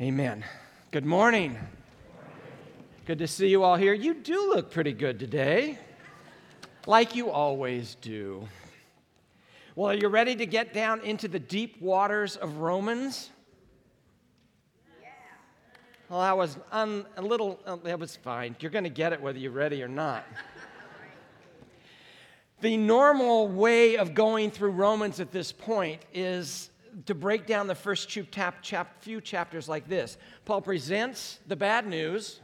Amen. Good morning. Good to see you all here. You do look pretty good today, like you always do. Well, are you ready to get down into the deep waters of Romans? Well, that was un, a little, uh, that was fine. You're going to get it whether you're ready or not. the normal way of going through Romans at this point is to break down the first few, chap, chap, few chapters like this Paul presents the bad news,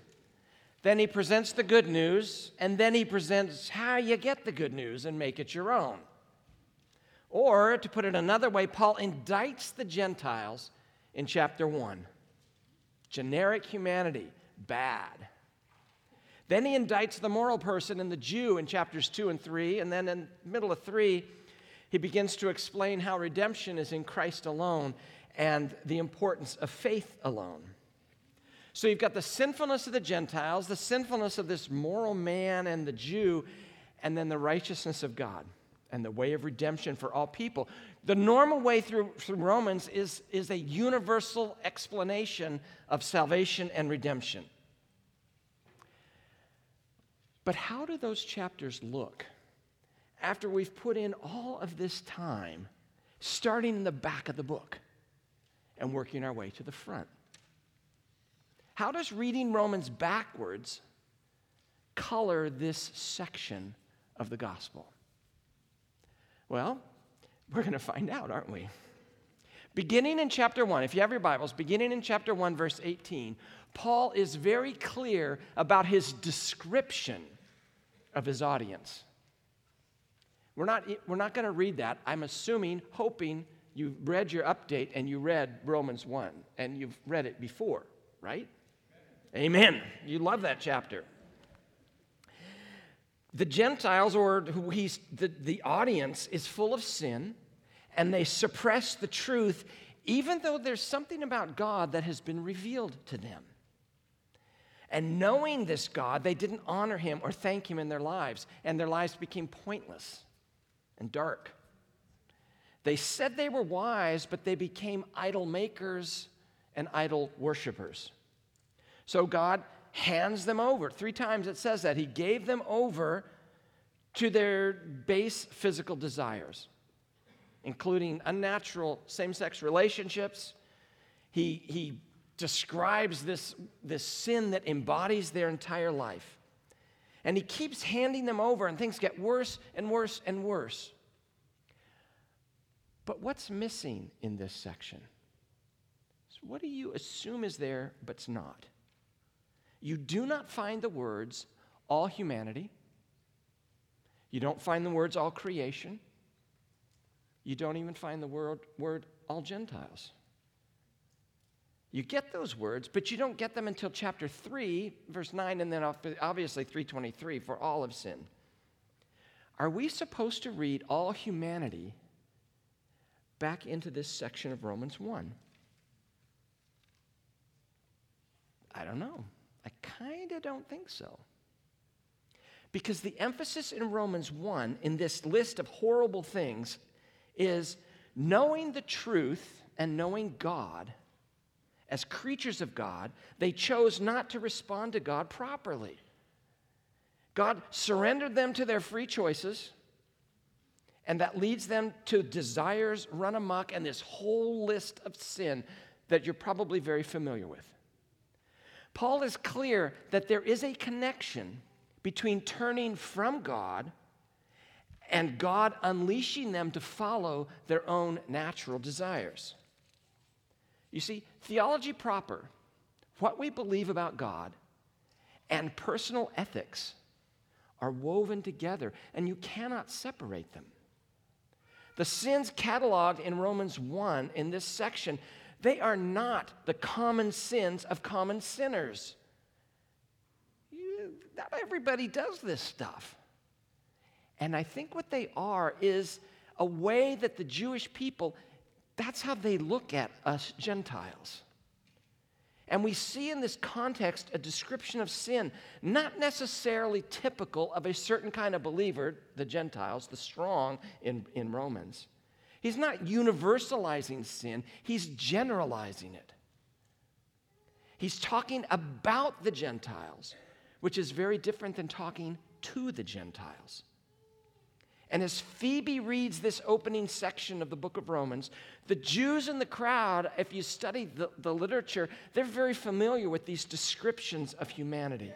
then he presents the good news, and then he presents how you get the good news and make it your own. Or, to put it another way, Paul indicts the Gentiles in chapter 1. Generic humanity, bad. Then he indicts the moral person and the Jew in chapters 2 and 3, and then in the middle of 3, he begins to explain how redemption is in Christ alone and the importance of faith alone. So you've got the sinfulness of the Gentiles, the sinfulness of this moral man and the Jew, and then the righteousness of God and the way of redemption for all people. The normal way through, through Romans is, is a universal explanation of salvation and redemption. But how do those chapters look? After we've put in all of this time, starting in the back of the book and working our way to the front. How does reading Romans backwards color this section of the gospel? Well, we're going to find out, aren't we? Beginning in chapter 1, if you have your Bibles, beginning in chapter 1, verse 18, Paul is very clear about his description of his audience. We're not, we're not going to read that. I'm assuming, hoping you read your update and you read Romans 1 and you've read it before, right? Amen. You love that chapter. The Gentiles, or who he's, the, the audience, is full of sin and they suppress the truth, even though there's something about God that has been revealed to them. And knowing this God, they didn't honor him or thank him in their lives, and their lives became pointless and dark. They said they were wise, but they became idol makers and idol worshippers. So God hands them over. Three times it says that. He gave them over to their base physical desires, including unnatural same sex relationships. He, he describes this, this sin that embodies their entire life. And he keeps handing them over, and things get worse and worse and worse. But what's missing in this section? So what do you assume is there but's not? You do not find the words all humanity. You don't find the words all creation. You don't even find the word, word all Gentiles. You get those words, but you don't get them until chapter 3, verse 9, and then obviously 323 for all of sin. Are we supposed to read all humanity back into this section of Romans 1? I don't know. I kind of don't think so. Because the emphasis in Romans 1 in this list of horrible things is knowing the truth and knowing God as creatures of God, they chose not to respond to God properly. God surrendered them to their free choices, and that leads them to desires run amok and this whole list of sin that you're probably very familiar with. Paul is clear that there is a connection between turning from God and God unleashing them to follow their own natural desires. You see, theology proper, what we believe about God, and personal ethics are woven together, and you cannot separate them. The sins cataloged in Romans 1 in this section, they are not the common sins of common sinners. You, not everybody does this stuff. And I think what they are is a way that the Jewish people that's how they look at us Gentiles. And we see in this context a description of sin, not necessarily typical of a certain kind of believer, the Gentiles, the strong in, in Romans. He's not universalizing sin, he's generalizing it. He's talking about the Gentiles, which is very different than talking to the Gentiles. And as Phoebe reads this opening section of the book of Romans, the Jews in the crowd, if you study the, the literature, they're very familiar with these descriptions of humanity.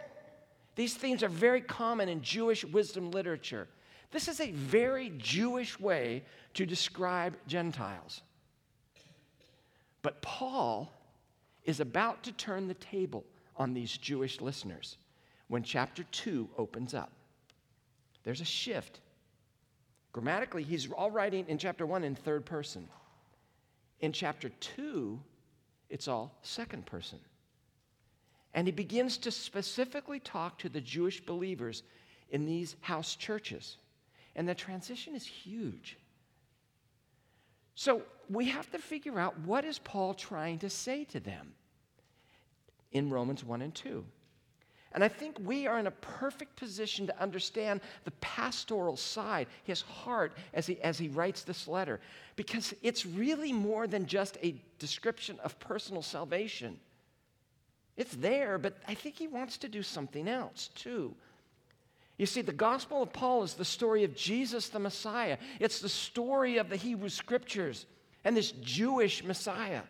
These themes are very common in Jewish wisdom literature. This is a very Jewish way to describe Gentiles. But Paul is about to turn the table on these Jewish listeners when chapter 2 opens up. There's a shift. Grammatically, he's all writing in chapter 1 in third person. In chapter 2, it's all second person. And he begins to specifically talk to the Jewish believers in these house churches. And the transition is huge. So we have to figure out what is Paul trying to say to them in Romans 1 and 2. And I think we are in a perfect position to understand the pastoral side, his heart, as he, as he writes this letter, because it's really more than just a description of personal salvation. It's there, but I think he wants to do something else too. You see, the Gospel of Paul is the story of Jesus the Messiah. It's the story of the Hebrew Scriptures and this Jewish Messiah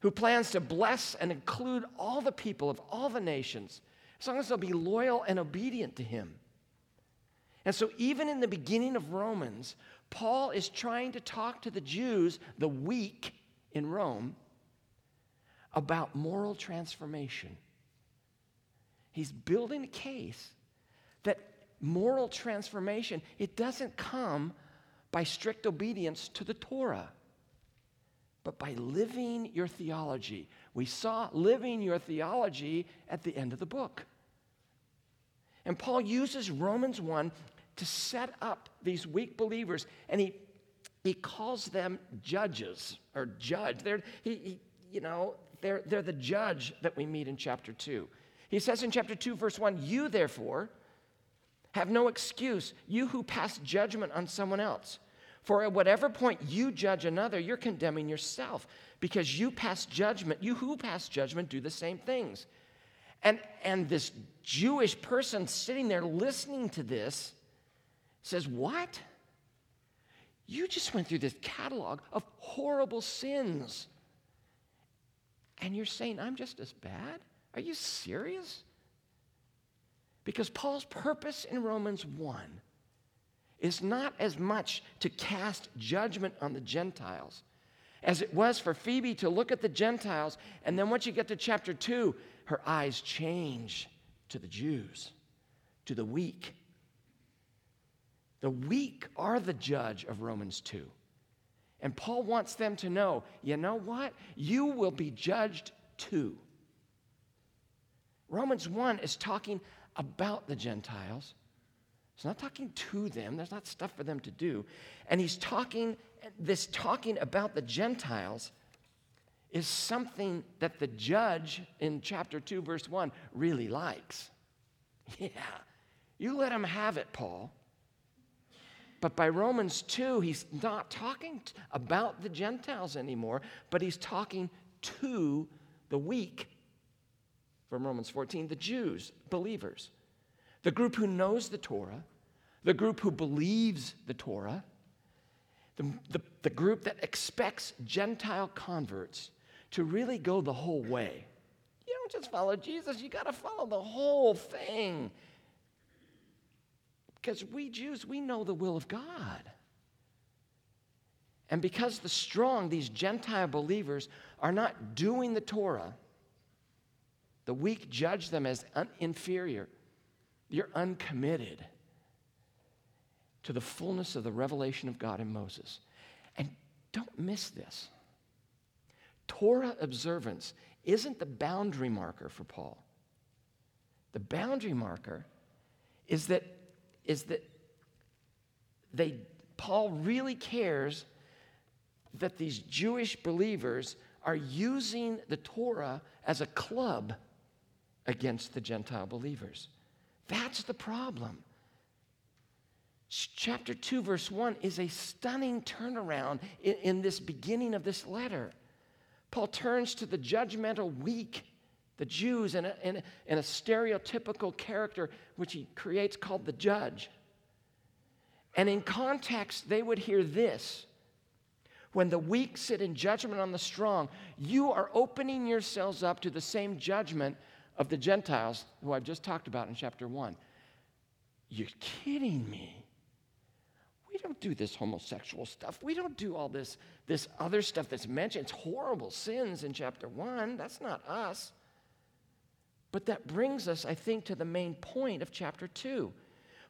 who plans to bless and include all the people of all the nations as long as they'll be loyal and obedient to him. And so, even in the beginning of Romans, Paul is trying to talk to the Jews, the weak in Rome, about moral transformation. He's building a case that moral transformation it doesn't come by strict obedience to the Torah but by living your theology. We saw living your theology at the end of the book. And Paul uses Romans 1 to set up these weak believers, and he, he calls them judges or judge. They're, he, he, you know, they're, they're the judge that we meet in chapter 2. He says in chapter 2, verse 1 You, therefore, have no excuse, you who pass judgment on someone else. For at whatever point you judge another, you're condemning yourself because you pass judgment. You who pass judgment do the same things. And, and this Jewish person sitting there listening to this says, What? You just went through this catalog of horrible sins. And you're saying, I'm just as bad? Are you serious? Because Paul's purpose in Romans 1 is not as much to cast judgment on the Gentiles as it was for Phoebe to look at the Gentiles, and then once you get to chapter 2, her eyes change to the Jews, to the weak. The weak are the judge of Romans 2. And Paul wants them to know you know what? You will be judged too. Romans 1 is talking about the Gentiles, He's not talking to them, there's not stuff for them to do. And he's talking, this talking about the Gentiles is something that the judge in chapter 2, verse 1 really likes. Yeah, you let him have it, Paul. But by Romans 2, he's not talking about the Gentiles anymore, but he's talking to the weak. From Romans 14, the Jews, believers the group who knows the Torah, the group who believes the Torah, the, the, the, group that expects Gentile converts to really go the whole way. You don't just follow Jesus, you got to follow the whole thing. Because we Jews, we know the will of God. And because the strong, these Gentile believers, are not doing the Torah, the weak judge them as un- inferior. You're uncommitted to the fullness of the revelation of God in Moses. And don't miss this. Torah observance isn't the boundary marker for Paul. The boundary marker is that, is that they, Paul really cares that these Jewish believers are using the Torah as a club against the Gentile believers. That's the problem. Chapter 2, verse 1 is a stunning turnaround in, in this beginning of this letter. Paul turns to the judgmental weak the Jews in a, in, a, in a stereotypical character which he creates called the judge. And in context, they would hear this when the weak sit in judgment on the strong, you are opening yourselves up to the same judgment of the Gentiles who I've just talked about in chapter 1. You're kidding me. We don't do this homosexual stuff. We don't do all this, this other stuff that's mentioned. It's horrible sins in chapter 1. That's not us. But that brings us, I think, to the main point of chapter 2.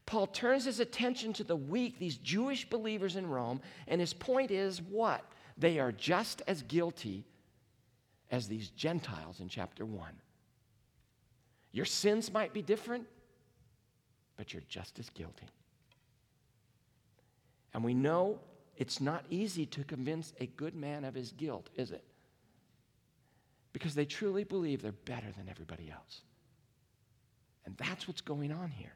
Paul turns his attention to the weak, these Jewish believers in Rome, and his point is what? They are just as guilty as these Gentiles in chapter 1. Your sins might be different, but you're just as guilty. And we know it's not easy to convince a good man of his guilt, is it? Because they truly believe they're better than everybody else. And that's what's going on here.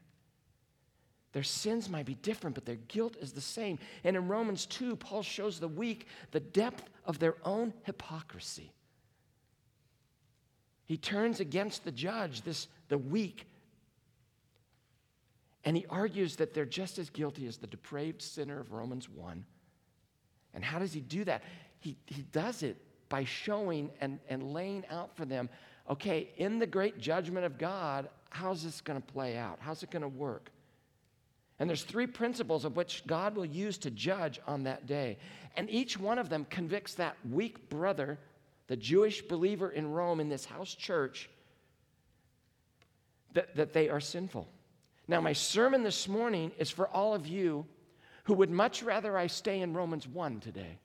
Their sins might be different, but their guilt is the same. And in Romans 2, Paul shows the weak the depth of their own hypocrisy. He turns against the judge, this the weak, and he argues that they're just as guilty as the depraved sinner of Romans 1. And how does he do that? He, he does it by showing and, and laying out for them okay, in the great judgment of God, how's this going to play out? How's it going to work? And there's three principles of which God will use to judge on that day. And each one of them convicts that weak brother, the Jewish believer in Rome in this house church, that, that they are sinful. Now, my sermon this morning is for all of you who would much rather I stay in Romans 1 today.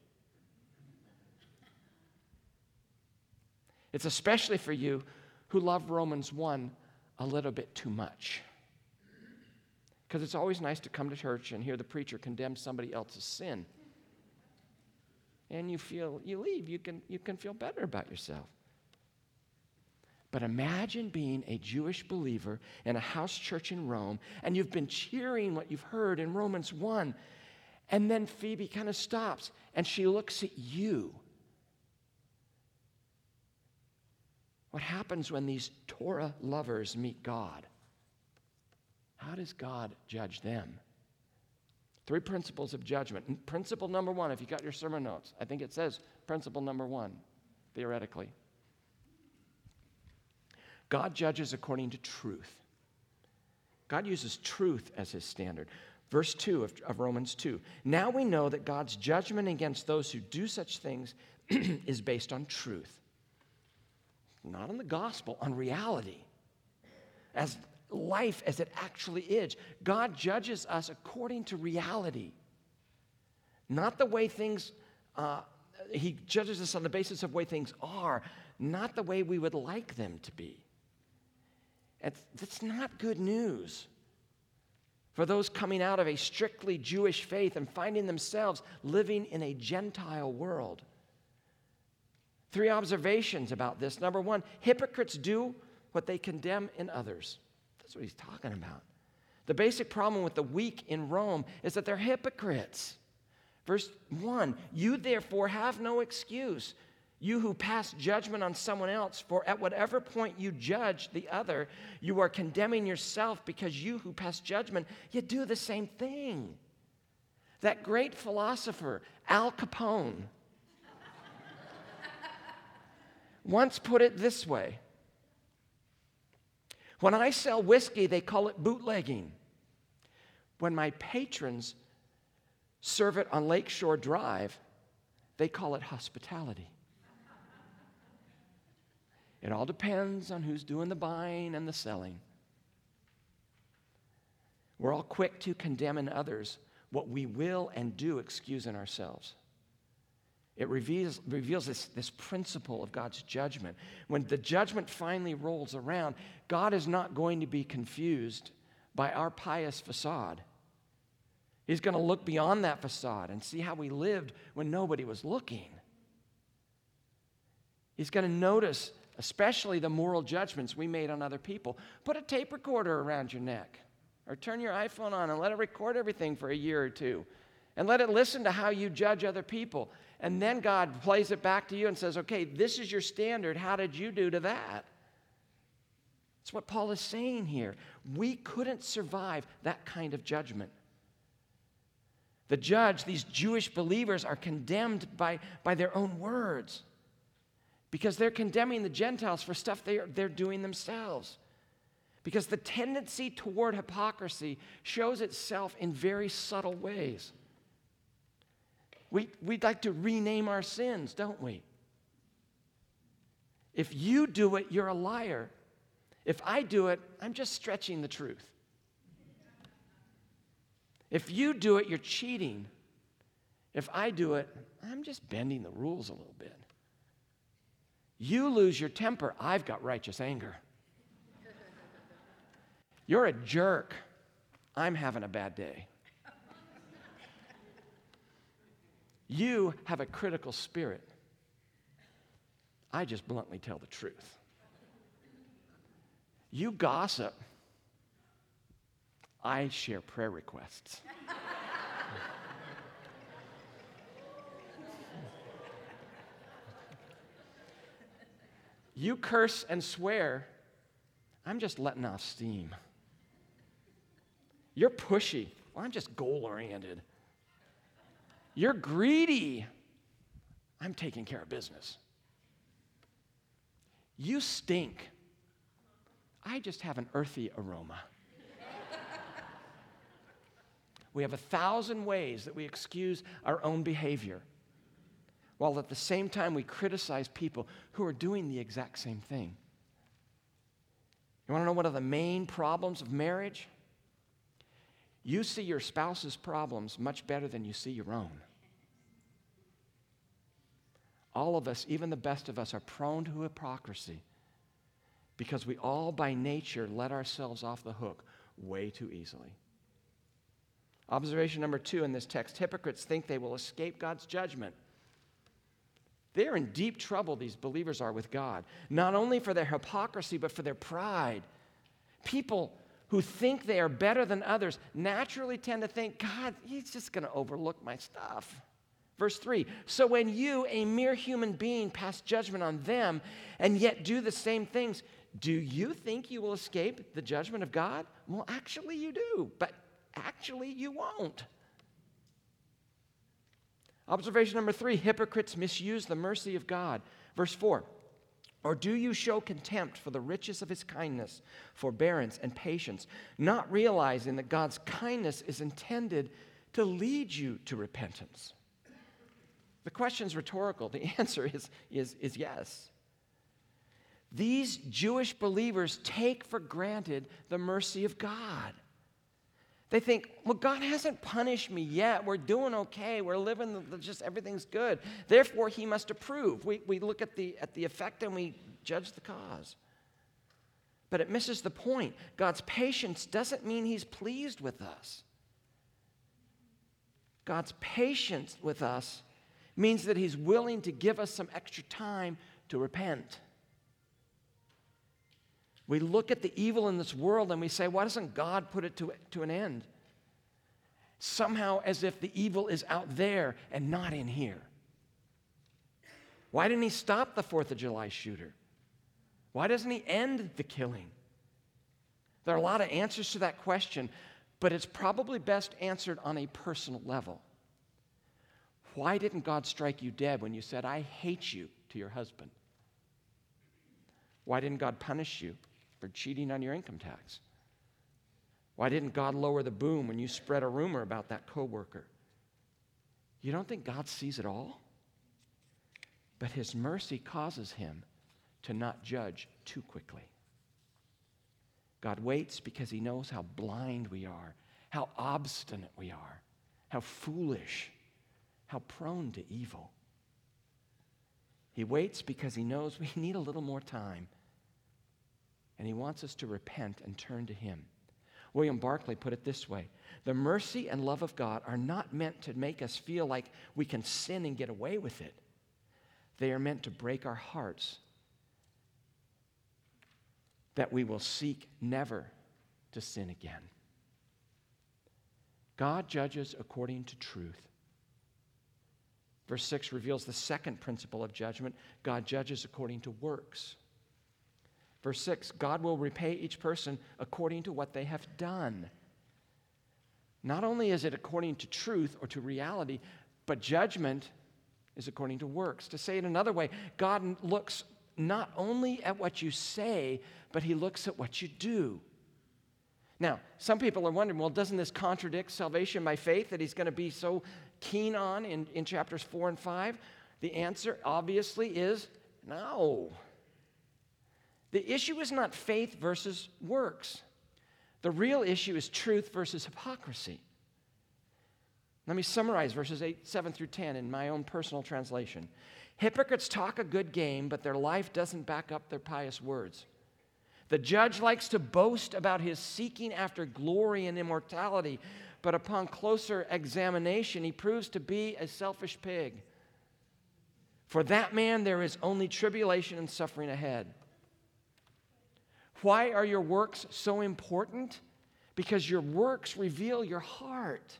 It's especially for you who love Romans 1 a little bit too much. Because it's always nice to come to church and hear the preacher condemn somebody else's sin. And you feel, you leave, you can, you can feel better about yourself. But imagine being a Jewish believer in a house church in Rome, and you've been cheering what you've heard in Romans 1, and then Phoebe kind of stops and she looks at you. What happens when these Torah lovers meet God? How does God judge them? Three principles of judgment. Principle number one, if you got your sermon notes, I think it says principle number one, theoretically. God judges according to truth. God uses truth as his standard. Verse 2 of, of, Romans 2. Now we know that God's judgment against those who do such things is based on truth. Not on the gospel, on reality. As life as it actually is. God judges us according to reality, not the way things, uh, He judges us on the basis of the way things are, not the way we would like them to be. That's not good news for those coming out of a strictly Jewish faith and finding themselves living in a Gentile world. Three observations about this. Number one, hypocrites do what they condemn in others. That's what he's talking about. The basic problem with the weak in Rome is that they're hypocrites. Verse 1 You therefore have no excuse, you who pass judgment on someone else, for at whatever point you judge the other, you are condemning yourself because you who pass judgment, you do the same thing. That great philosopher, Al Capone, once put it this way when I sell whiskey, they call it bootlegging. When my patrons serve it on Lakeshore Drive, they call it hospitality. It all depends on who's doing the buying and the selling. We're all quick to condemn in others what we will and do excuse in ourselves. It reveals, reveals this, this principle of God's judgment. When the judgment finally rolls around, God is not going to be confused by our pious facade. He's going to look beyond that facade and see how we lived when nobody was looking. He's going to notice, especially the moral judgments we made on other people. Put a tape recorder around your neck or turn your iPhone on and let it record everything for a year or two and let it listen to how you judge other people. And then God plays it back to you and says, okay, this is your standard. How did you do to that? That's what Paul is saying here. We couldn't survive that kind of judgment. The judge, these Jewish believers, are condemned by, by their own words because they're condemning the Gentiles for stuff they are, they're doing themselves. Because the tendency toward hypocrisy shows itself in very subtle ways. We, we'd like to rename our sins, don't we? If you do it, you're a liar. If I do it, I'm just stretching the truth. If you do it, you're cheating. If I do it, I'm just bending the rules a little bit. You lose your temper, I've got righteous anger. You're a jerk, I'm having a bad day. You have a critical spirit. I just bluntly tell the truth. You gossip. I share prayer requests. You curse and swear. I'm just letting off steam. You're pushy. Well, I'm just goal oriented. You're greedy. I'm taking care of business. You stink. I just have an earthy aroma. we have a thousand ways that we excuse our own behavior, while at the same time we criticize people who are doing the exact same thing. You want to know one of the main problems of marriage? You see your spouse's problems much better than you see your own. All of us, even the best of us, are prone to hypocrisy because we all by nature let ourselves off the hook way too easily. Observation number two in this text hypocrites think they will escape God's judgment. They're in deep trouble, these believers are with God, not only for their hypocrisy, but for their pride. People who think they are better than others naturally tend to think, God, He's just going to overlook my stuff. Verse 3 So when you, a mere human being, pass judgment on them and yet do the same things, do you think you will escape the judgment of God? Well, actually, you do, but actually, you won't. Observation number three hypocrites misuse the mercy of God. Verse 4 Or do you show contempt for the riches of his kindness, forbearance, and patience, not realizing that God's kindness is intended to lead you to repentance? The question is rhetorical. The answer is, is, is yes. These Jewish believers take for granted the mercy of God. They think, well, God hasn't punished me yet. We're doing okay. We're living, just everything's good. Therefore, He must approve. We, we look at the, at the effect and we judge the cause. But it misses the point. God's patience doesn't mean He's pleased with us. God's patience with us means that He's willing to give us some extra time to repent. We look at the evil in this world and we say, why doesn't God put it to, to an end? Somehow, as if the evil is out there and not in here. Why didn't he stop the 4th of July shooter? Why doesn't he end the killing? There are a lot of answers to that question, but it's probably best answered on a personal level. Why didn't God strike you dead when you said, I hate you to your husband? Why didn't God punish you for cheating on your income tax? Why didn't God lower the boom when you spread a rumor about that coworker? You don't think God sees it all? But his mercy causes him to not judge too quickly. God waits because he knows how blind we are, how obstinate we are, how foolish, how prone to evil. He waits because he knows we need a little more time and he wants us to repent and turn to him. William Barclay put it this way The mercy and love of God are not meant to make us feel like we can sin and get away with it, they are meant to break our hearts that we will seek never to sin again. God judges according to truth. Verse 6 reveals the second principle of judgment God judges according to works. Verse 6 God will repay each person according to what they have done. Not only is it according to truth or to reality, but judgment is according to works. To say it another way, God looks not only at what you say, but He looks at what you do. Now, some people are wondering well, doesn't this contradict salvation by faith that He's going to be so keen on in, in chapters 4 and 5? The answer obviously is no. The issue is not faith versus works. The real issue is truth versus hypocrisy. Let me summarize verses 8, 7 through 10 in my own personal translation. Hypocrites talk a good game, but their life doesn't back up their pious words. The judge likes to boast about his seeking after glory and immortality, but upon closer examination, he proves to be a selfish pig. For that man, there is only tribulation and suffering ahead. Why are your works so important? Because your works reveal your heart.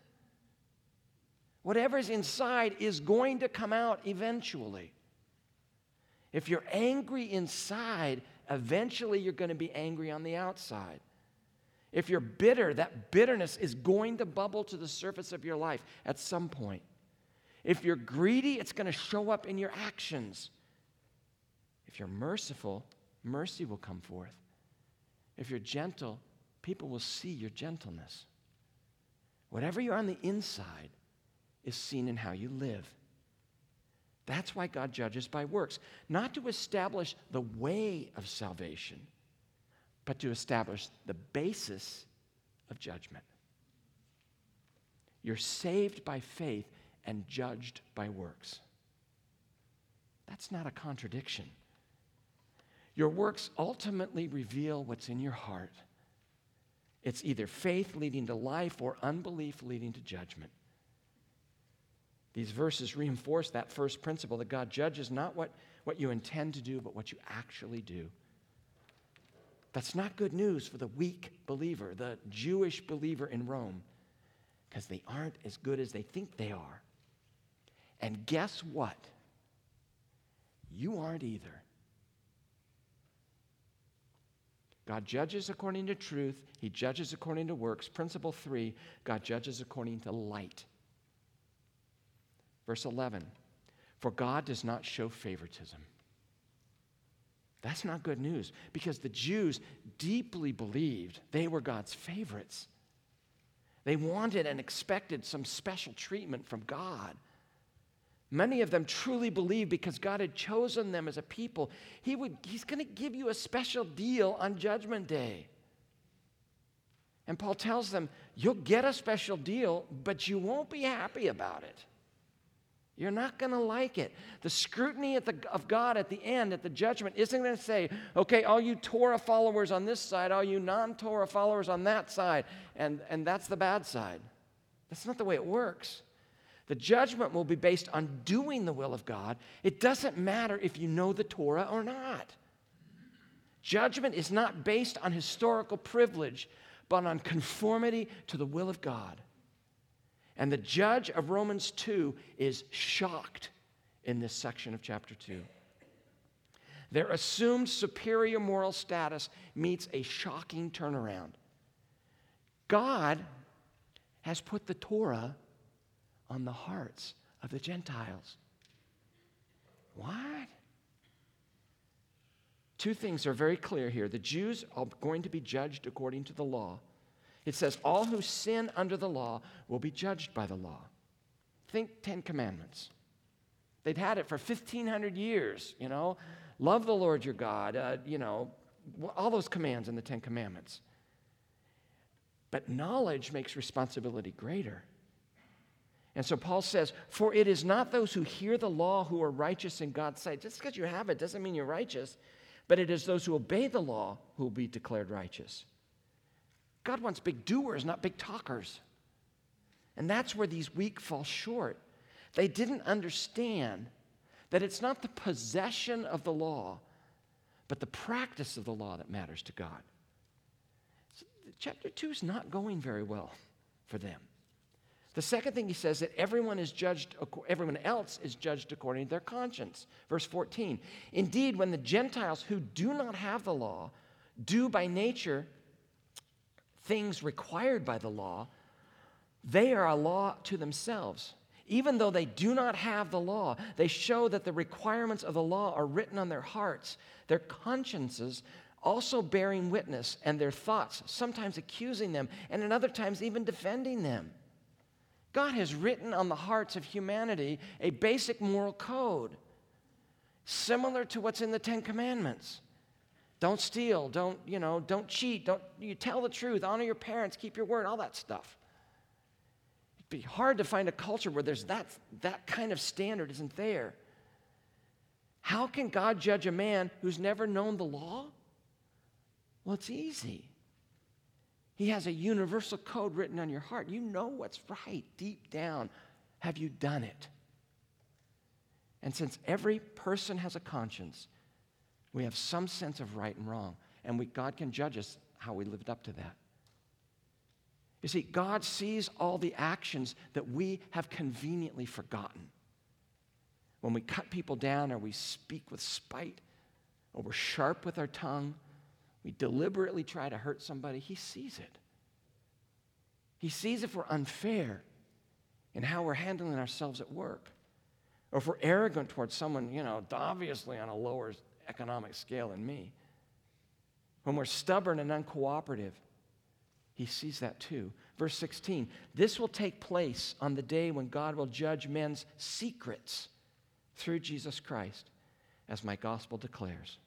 Whatever's inside is going to come out eventually. If you're angry inside, eventually you're going to be angry on the outside. If you're bitter, that bitterness is going to bubble to the surface of your life at some point. If you're greedy, it's going to show up in your actions. If you're merciful, mercy will come forth. If you're gentle, people will see your gentleness. Whatever you're on the inside is seen in how you live. That's why God judges by works, not to establish the way of salvation, but to establish the basis of judgment. You're saved by faith and judged by works. That's not a contradiction. Your works ultimately reveal what's in your heart. It's either faith leading to life or unbelief leading to judgment. These verses reinforce that first principle that God judges not what, what you intend to do, but what you actually do. That's not good news for the weak believer, the Jewish believer in Rome, because they aren't as good as they think they are. And guess what? You aren't either. God judges according to truth, He judges according to works. Principle three God judges according to light. Verse 11 For God does not show favoritism. That's not good news because the Jews deeply believed they were God's favorites. They wanted and expected some special treatment from God. Many of them truly believed because God had chosen them as a people, he would, He's going to give you a special deal on Judgment Day. And Paul tells them, You'll get a special deal, but you won't be happy about it. You're not going to like it. The scrutiny the, of God at the end, at the judgment, isn't going to say, okay, all you Torah followers on this side, all you non Torah followers on that side, and, and that's the bad side. That's not the way it works. The judgment will be based on doing the will of God. It doesn't matter if you know the Torah or not. Judgment is not based on historical privilege, but on conformity to the will of God. And the judge of Romans 2 is shocked in this section of chapter 2. Their assumed superior moral status meets a shocking turnaround. God has put the Torah on the hearts of the Gentiles. What? Two things are very clear here. The Jews are going to be judged according to the law. It says, All who sin under the law will be judged by the law. Think Ten Commandments. They'd had it for 1,500 years, you know. Love the Lord your God, uh, you know, all those commands in the Ten Commandments. But knowledge makes responsibility greater. And so Paul says, For it is not those who hear the law who are righteous in God's sight. Just because you have it doesn't mean you're righteous, but it is those who obey the law who will be declared righteous. God wants big doers, not big talkers. And that's where these weak fall short. They didn't understand that it's not the possession of the law, but the practice of the law that matters to God. So chapter 2 is not going very well for them. The second thing he says that everyone is judged, everyone else is judged according to their conscience. Verse 14. Indeed, when the Gentiles who do not have the law do by nature things required by the law, they are a law to themselves. Even though they do not have the law, they show that the requirements of the law are written on their hearts, their consciences also bearing witness, and their thoughts sometimes accusing them, and at other times even defending them. God has written on the hearts of humanity a basic moral code, similar to what's in the Ten Commandments. Don't steal, don't, you know, don't cheat, don't you tell the truth, honor your parents, keep your word, all that stuff. It'd be hard to find a culture where there's that, that kind of standard isn't there. How can God judge a man who's never known the law? Well, it's easy. He has a universal code written on your heart. You know what's right deep down. Have you done it? And since every person has a conscience, we have some sense of right and wrong. And we, God can judge us how we lived up to that. You see, God sees all the actions that we have conveniently forgotten. When we cut people down or we speak with spite or we're sharp with our tongue we deliberately try to hurt somebody, he sees it. He sees if we're unfair in how we're handling ourselves at work. Or if we're arrogant towards someone, you know, obviously on a lower economic scale than me. When we're stubborn and uncooperative, he sees that too. Verse 16 this will take place on the day when God will judge men's secrets through Jesus Christ, as my gospel declares.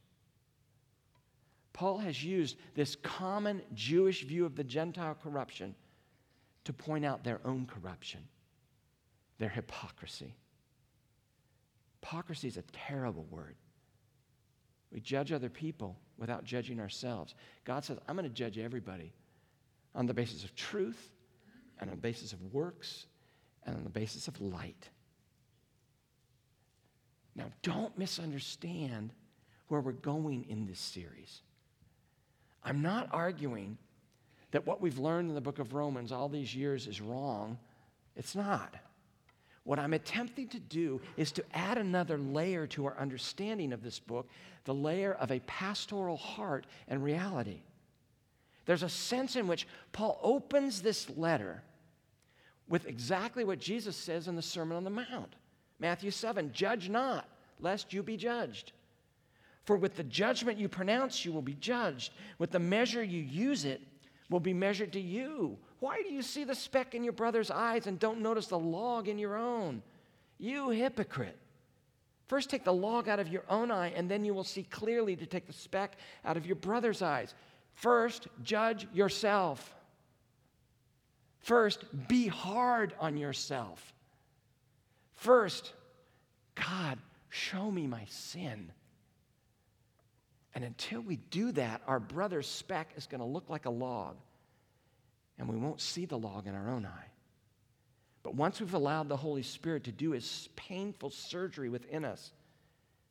Paul has used this common Jewish view of the Gentile corruption to point out their own corruption, their hypocrisy. Hypocrisy is a terrible word. We judge other people without judging ourselves. God says, I'm going to judge everybody on the basis of truth and on the basis of works and on the basis of light. Now, don't misunderstand where we're going in this series. I'm not arguing that what we've learned in the book of Romans all these years is wrong. It's not. What I'm attempting to do is to add another layer to our understanding of this book, the layer of a pastoral heart and reality. There's a sense in which Paul opens this letter with exactly what Jesus says in the Sermon on the Mount Matthew 7 Judge not, lest you be judged. For with the judgment you pronounce, you will be judged. With the measure you use it, will be measured to you. Why do you see the speck in your brother's eyes and don't notice the log in your own? You hypocrite. First, take the log out of your own eye, and then you will see clearly to take the speck out of your brother's eyes. First, judge yourself. First, be hard on yourself. First, God, show me my sin. And until we do that, our brother's speck is going to look like a log, and we won't see the log in our own eye. But once we've allowed the Holy Spirit to do his painful surgery within us,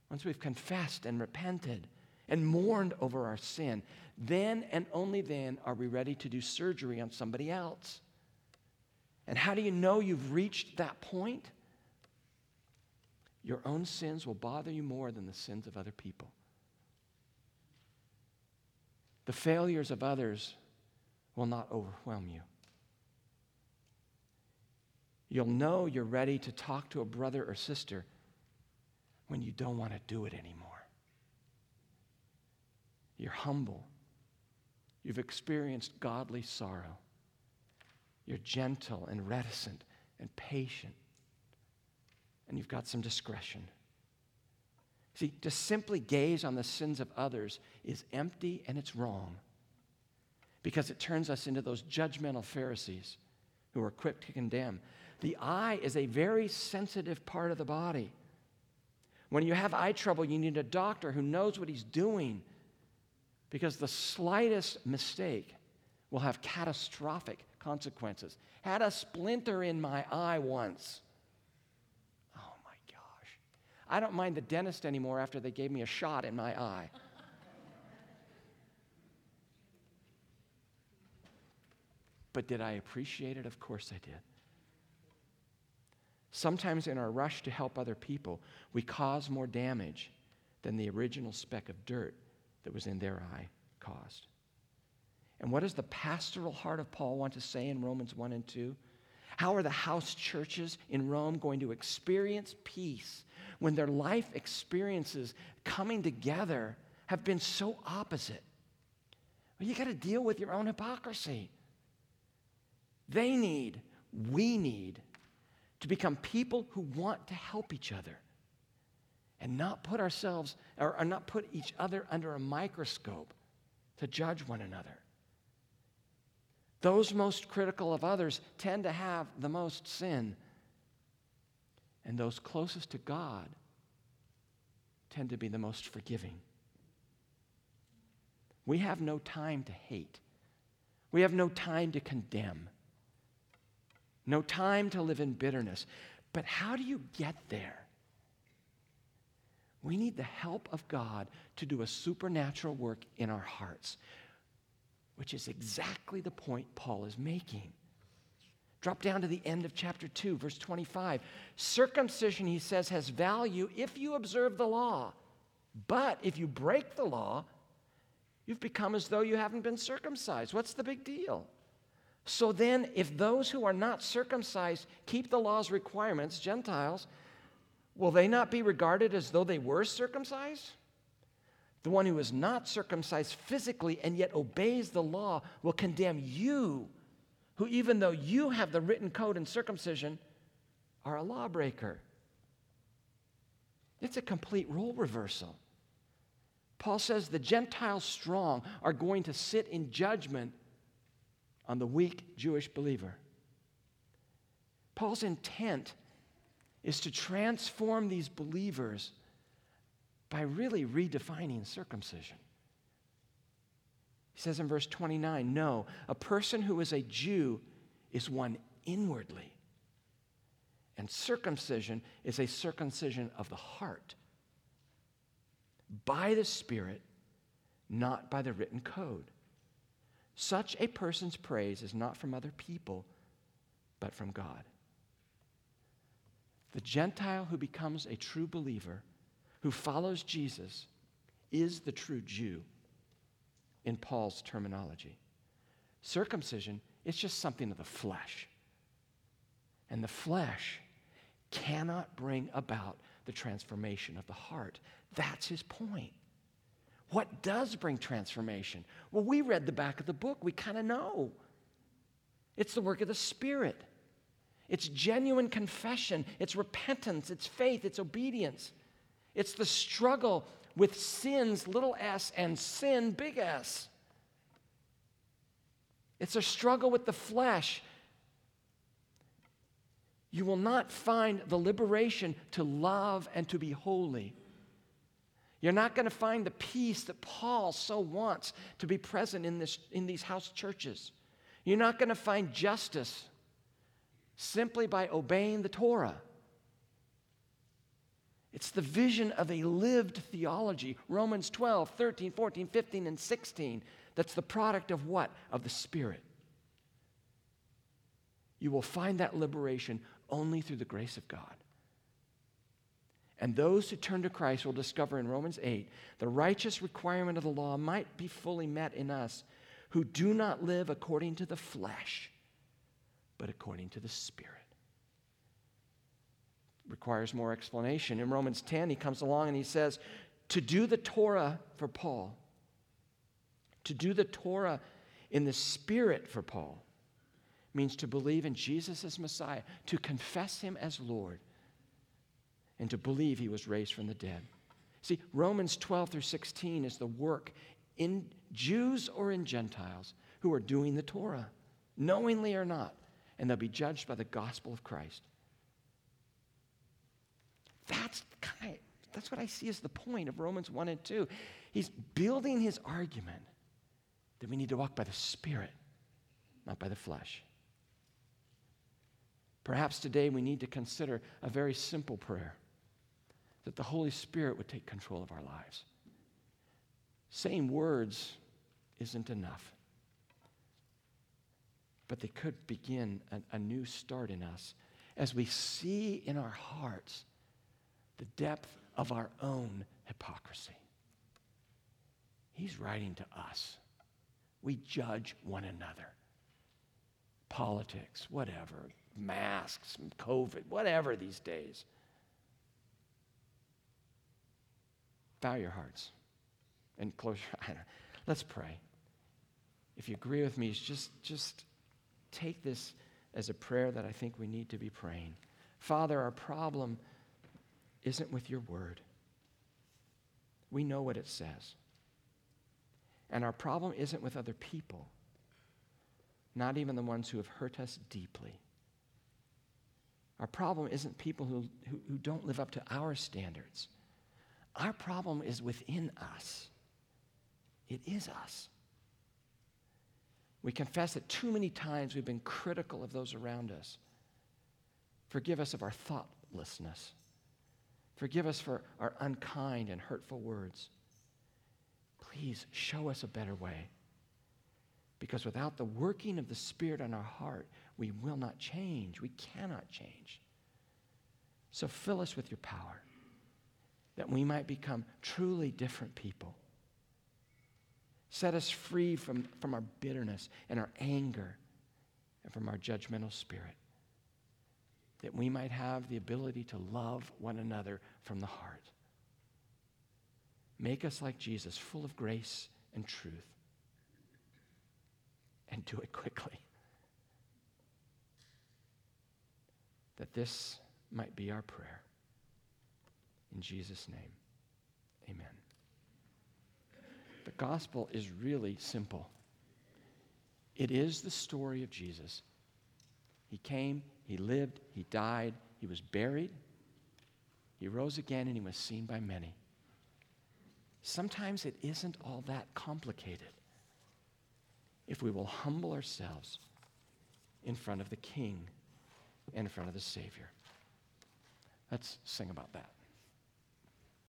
once we've confessed and repented and mourned over our sin, then and only then are we ready to do surgery on somebody else. And how do you know you've reached that point? Your own sins will bother you more than the sins of other people. The failures of others will not overwhelm you. You'll know you're ready to talk to a brother or sister when you don't want to do it anymore. You're humble. You've experienced godly sorrow. You're gentle and reticent and patient. And you've got some discretion. See, to simply gaze on the sins of others is empty and it's wrong because it turns us into those judgmental Pharisees who are quick to condemn. The eye is a very sensitive part of the body. When you have eye trouble, you need a doctor who knows what he's doing because the slightest mistake will have catastrophic consequences. Had a splinter in my eye once. I don't mind the dentist anymore after they gave me a shot in my eye. but did I appreciate it? Of course I did. Sometimes, in our rush to help other people, we cause more damage than the original speck of dirt that was in their eye caused. And what does the pastoral heart of Paul want to say in Romans 1 and 2? How are the house churches in Rome going to experience peace when their life experiences coming together have been so opposite? Well, you got to deal with your own hypocrisy. They need, we need, to become people who want to help each other and not put ourselves or, or not put each other under a microscope to judge one another. Those most critical of others tend to have the most sin. And those closest to God tend to be the most forgiving. We have no time to hate. We have no time to condemn. No time to live in bitterness. But how do you get there? We need the help of God to do a supernatural work in our hearts which is exactly the point Paul is making. Drop down to the end of chapter 2, verse 25. Circumcision, he says, has value if you observe the law. But if you break the law, you've become as though you haven't been circumcised. What's the big deal? So then, if those who are not circumcised keep the law's requirements, Gentiles, will they not be regarded as though they were circumcised? The one who is not circumcised physically and yet obeys the law will condemn you, who, even though you have the written code in circumcision, are a lawbreaker. It's a complete role reversal. Paul says the Gentiles strong are going to sit in judgment on the weak Jewish believer. Paul's intent is to transform these believers by really redefining circumcision. He says in verse 29 No, a person who is a Jew is one inwardly, and circumcision is a circumcision of the heart by the Spirit, not by the written code. Such a person's praise is not from other people, but from God. The Gentile who becomes a true believer who follows Jesus is the true Jew in Paul's terminology. Circumcision is just something of the flesh. And the flesh cannot bring about the transformation of the heart. That's his point. What does bring transformation? Well, we read the back of the book. We kind of know. It's the work of the Spirit. It's genuine confession, it's repentance, it's faith, it's obedience. It's the struggle with sins, little s, and sin, big S. It's a struggle with the flesh. You will not find the liberation to love and to be holy. You're not going to find the peace that Paul so wants to be present in, this, in these house churches. You're not going to find justice simply by obeying the Torah. It's the vision of a lived theology. Romans 12, 13, 14, 15, and 16. That's the product of what? Of the Spirit. You will find that liberation only through the grace of God. And those who turn to Christ will discover in Romans 8 the righteous requirement of the law might be fully met in us who do not live according to the flesh, but according to the Spirit requires more explanation. In Romans 10, he comes along and he says, to do the Torah for Paul, to do the Torah in the Spirit for Paul, means to believe in Jesus as Messiah, to confess him as Lord, and to believe he was raised from the dead. See, Romans 12 through 16 is the work in Jews or in Gentiles who are doing the Torah, knowingly or not, and they'll be judged by the gospel of Christ. That's kind of, that's what I see as the point of Romans 1 and 2. He's building his argument that we need to walk by the Spirit, not by the flesh. Perhaps today we need to consider a very simple prayer that the Holy Spirit would take control of our lives. Saying words isn't enough, but they could begin a, a new start in us as we see in our hearts the depth of our own hypocrisy. He's writing to us. We judge one another. Politics, whatever, masks, COVID, whatever these days. Bow your hearts and close your eyes. Let's pray. If you agree with me, just, just take this as a prayer that I think we need to be praying. Father, our problem isn't with your word. We know what it says. And our problem isn't with other people, not even the ones who have hurt us deeply. Our problem isn't people who, who, who don't live up to our standards. Our problem is within us. It is us. We confess that too many times we've been critical of those around us. Forgive us of our thoughtlessness. Forgive us for our unkind and hurtful words. Please show us a better way. Because without the working of the Spirit on our heart, we will not change. We cannot change. So fill us with your power that we might become truly different people. Set us free from, from our bitterness and our anger and from our judgmental spirit. That we might have the ability to love one another from the heart. Make us like Jesus, full of grace and truth. And do it quickly. That this might be our prayer. In Jesus' name, amen. The gospel is really simple. It is the story of Jesus. He came, he lived, he died, he was buried, he rose again, and he was seen by many. Sometimes it isn't all that complicated if we will humble ourselves in front of the King and in front of the Savior. Let's sing about that.